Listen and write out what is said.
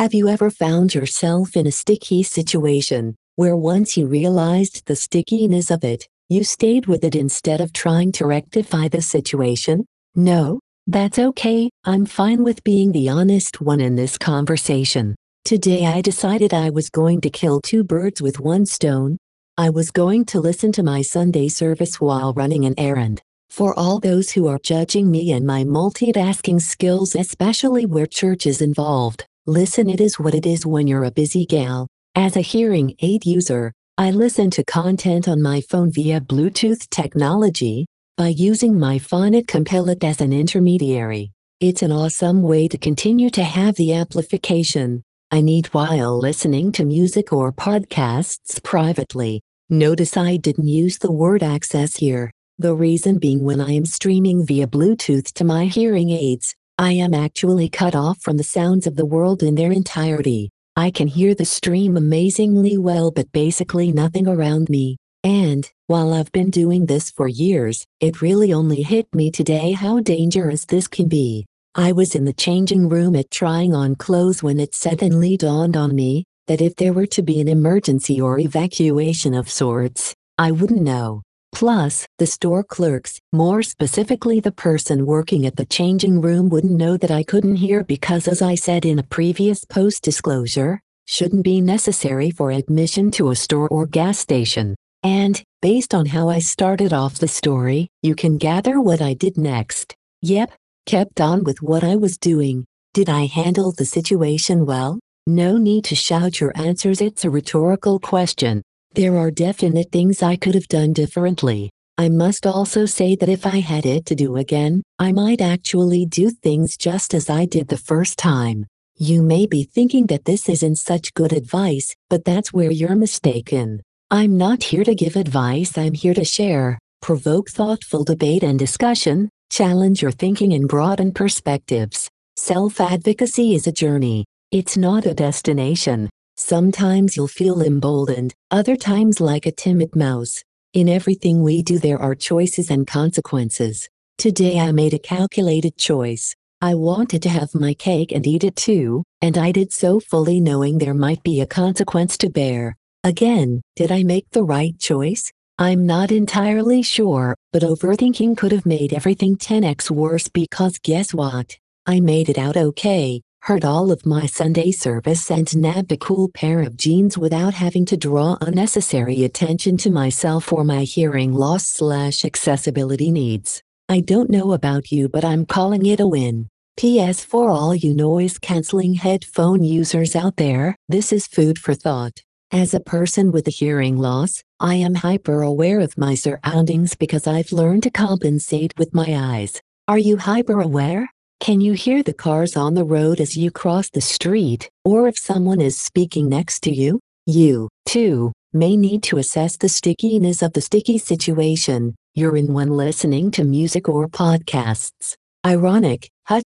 Have you ever found yourself in a sticky situation where once you realized the stickiness of it, you stayed with it instead of trying to rectify the situation? No? That's okay, I'm fine with being the honest one in this conversation. Today I decided I was going to kill two birds with one stone. I was going to listen to my Sunday service while running an errand. For all those who are judging me and my multitasking skills, especially where church is involved, listen, it is what it is when you're a busy gal. As a hearing aid user, I listen to content on my phone via Bluetooth technology by using my Phonak ComPilot as an intermediary. It's an awesome way to continue to have the amplification I need while listening to music or podcasts privately. Notice I didn't use the word access here. The reason being when I am streaming via Bluetooth to my hearing aids, I am actually cut off from the sounds of the world in their entirety. I can hear the stream amazingly well but basically nothing around me. And, while I've been doing this for years, it really only hit me today how dangerous this can be. I was in the changing room at trying on clothes when it suddenly dawned on me that if there were to be an emergency or evacuation of sorts, I wouldn't know. Plus, the store clerks, more specifically the person working at the changing room wouldn't know that I couldn't hear because as I said in a previous post disclosure, shouldn't be necessary for admission to a store or gas station. And, based on how I started off the story, you can gather what I did next. Yep, kept on with what I was doing. Did I handle the situation well? No need to shout your answers, it's a rhetorical question. There are definite things I could have done differently. I must also say that if I had it to do again, I might actually do things just as I did the first time. You may be thinking that this isn't such good advice, but that's where you're mistaken. I'm not here to give advice, I'm here to share, provoke thoughtful debate and discussion, challenge your thinking and broaden perspectives. Self advocacy is a journey, it's not a destination. Sometimes you'll feel emboldened, other times like a timid mouse. In everything we do, there are choices and consequences. Today I made a calculated choice. I wanted to have my cake and eat it too, and I did so fully knowing there might be a consequence to bear. Again, did I make the right choice? I'm not entirely sure, but overthinking could have made everything 10x worse because guess what? I made it out okay heard all of my Sunday service and nabbed a cool pair of jeans without having to draw unnecessary attention to myself or my hearing loss slash accessibility needs. I don't know about you but I'm calling it a win. P.S. For all you noise canceling headphone users out there, this is food for thought. As a person with a hearing loss, I am hyper aware of my surroundings because I've learned to compensate with my eyes. Are you hyper aware? Can you hear the cars on the road as you cross the street, or if someone is speaking next to you? You, too, may need to assess the stickiness of the sticky situation you're in when listening to music or podcasts. Ironic, huh?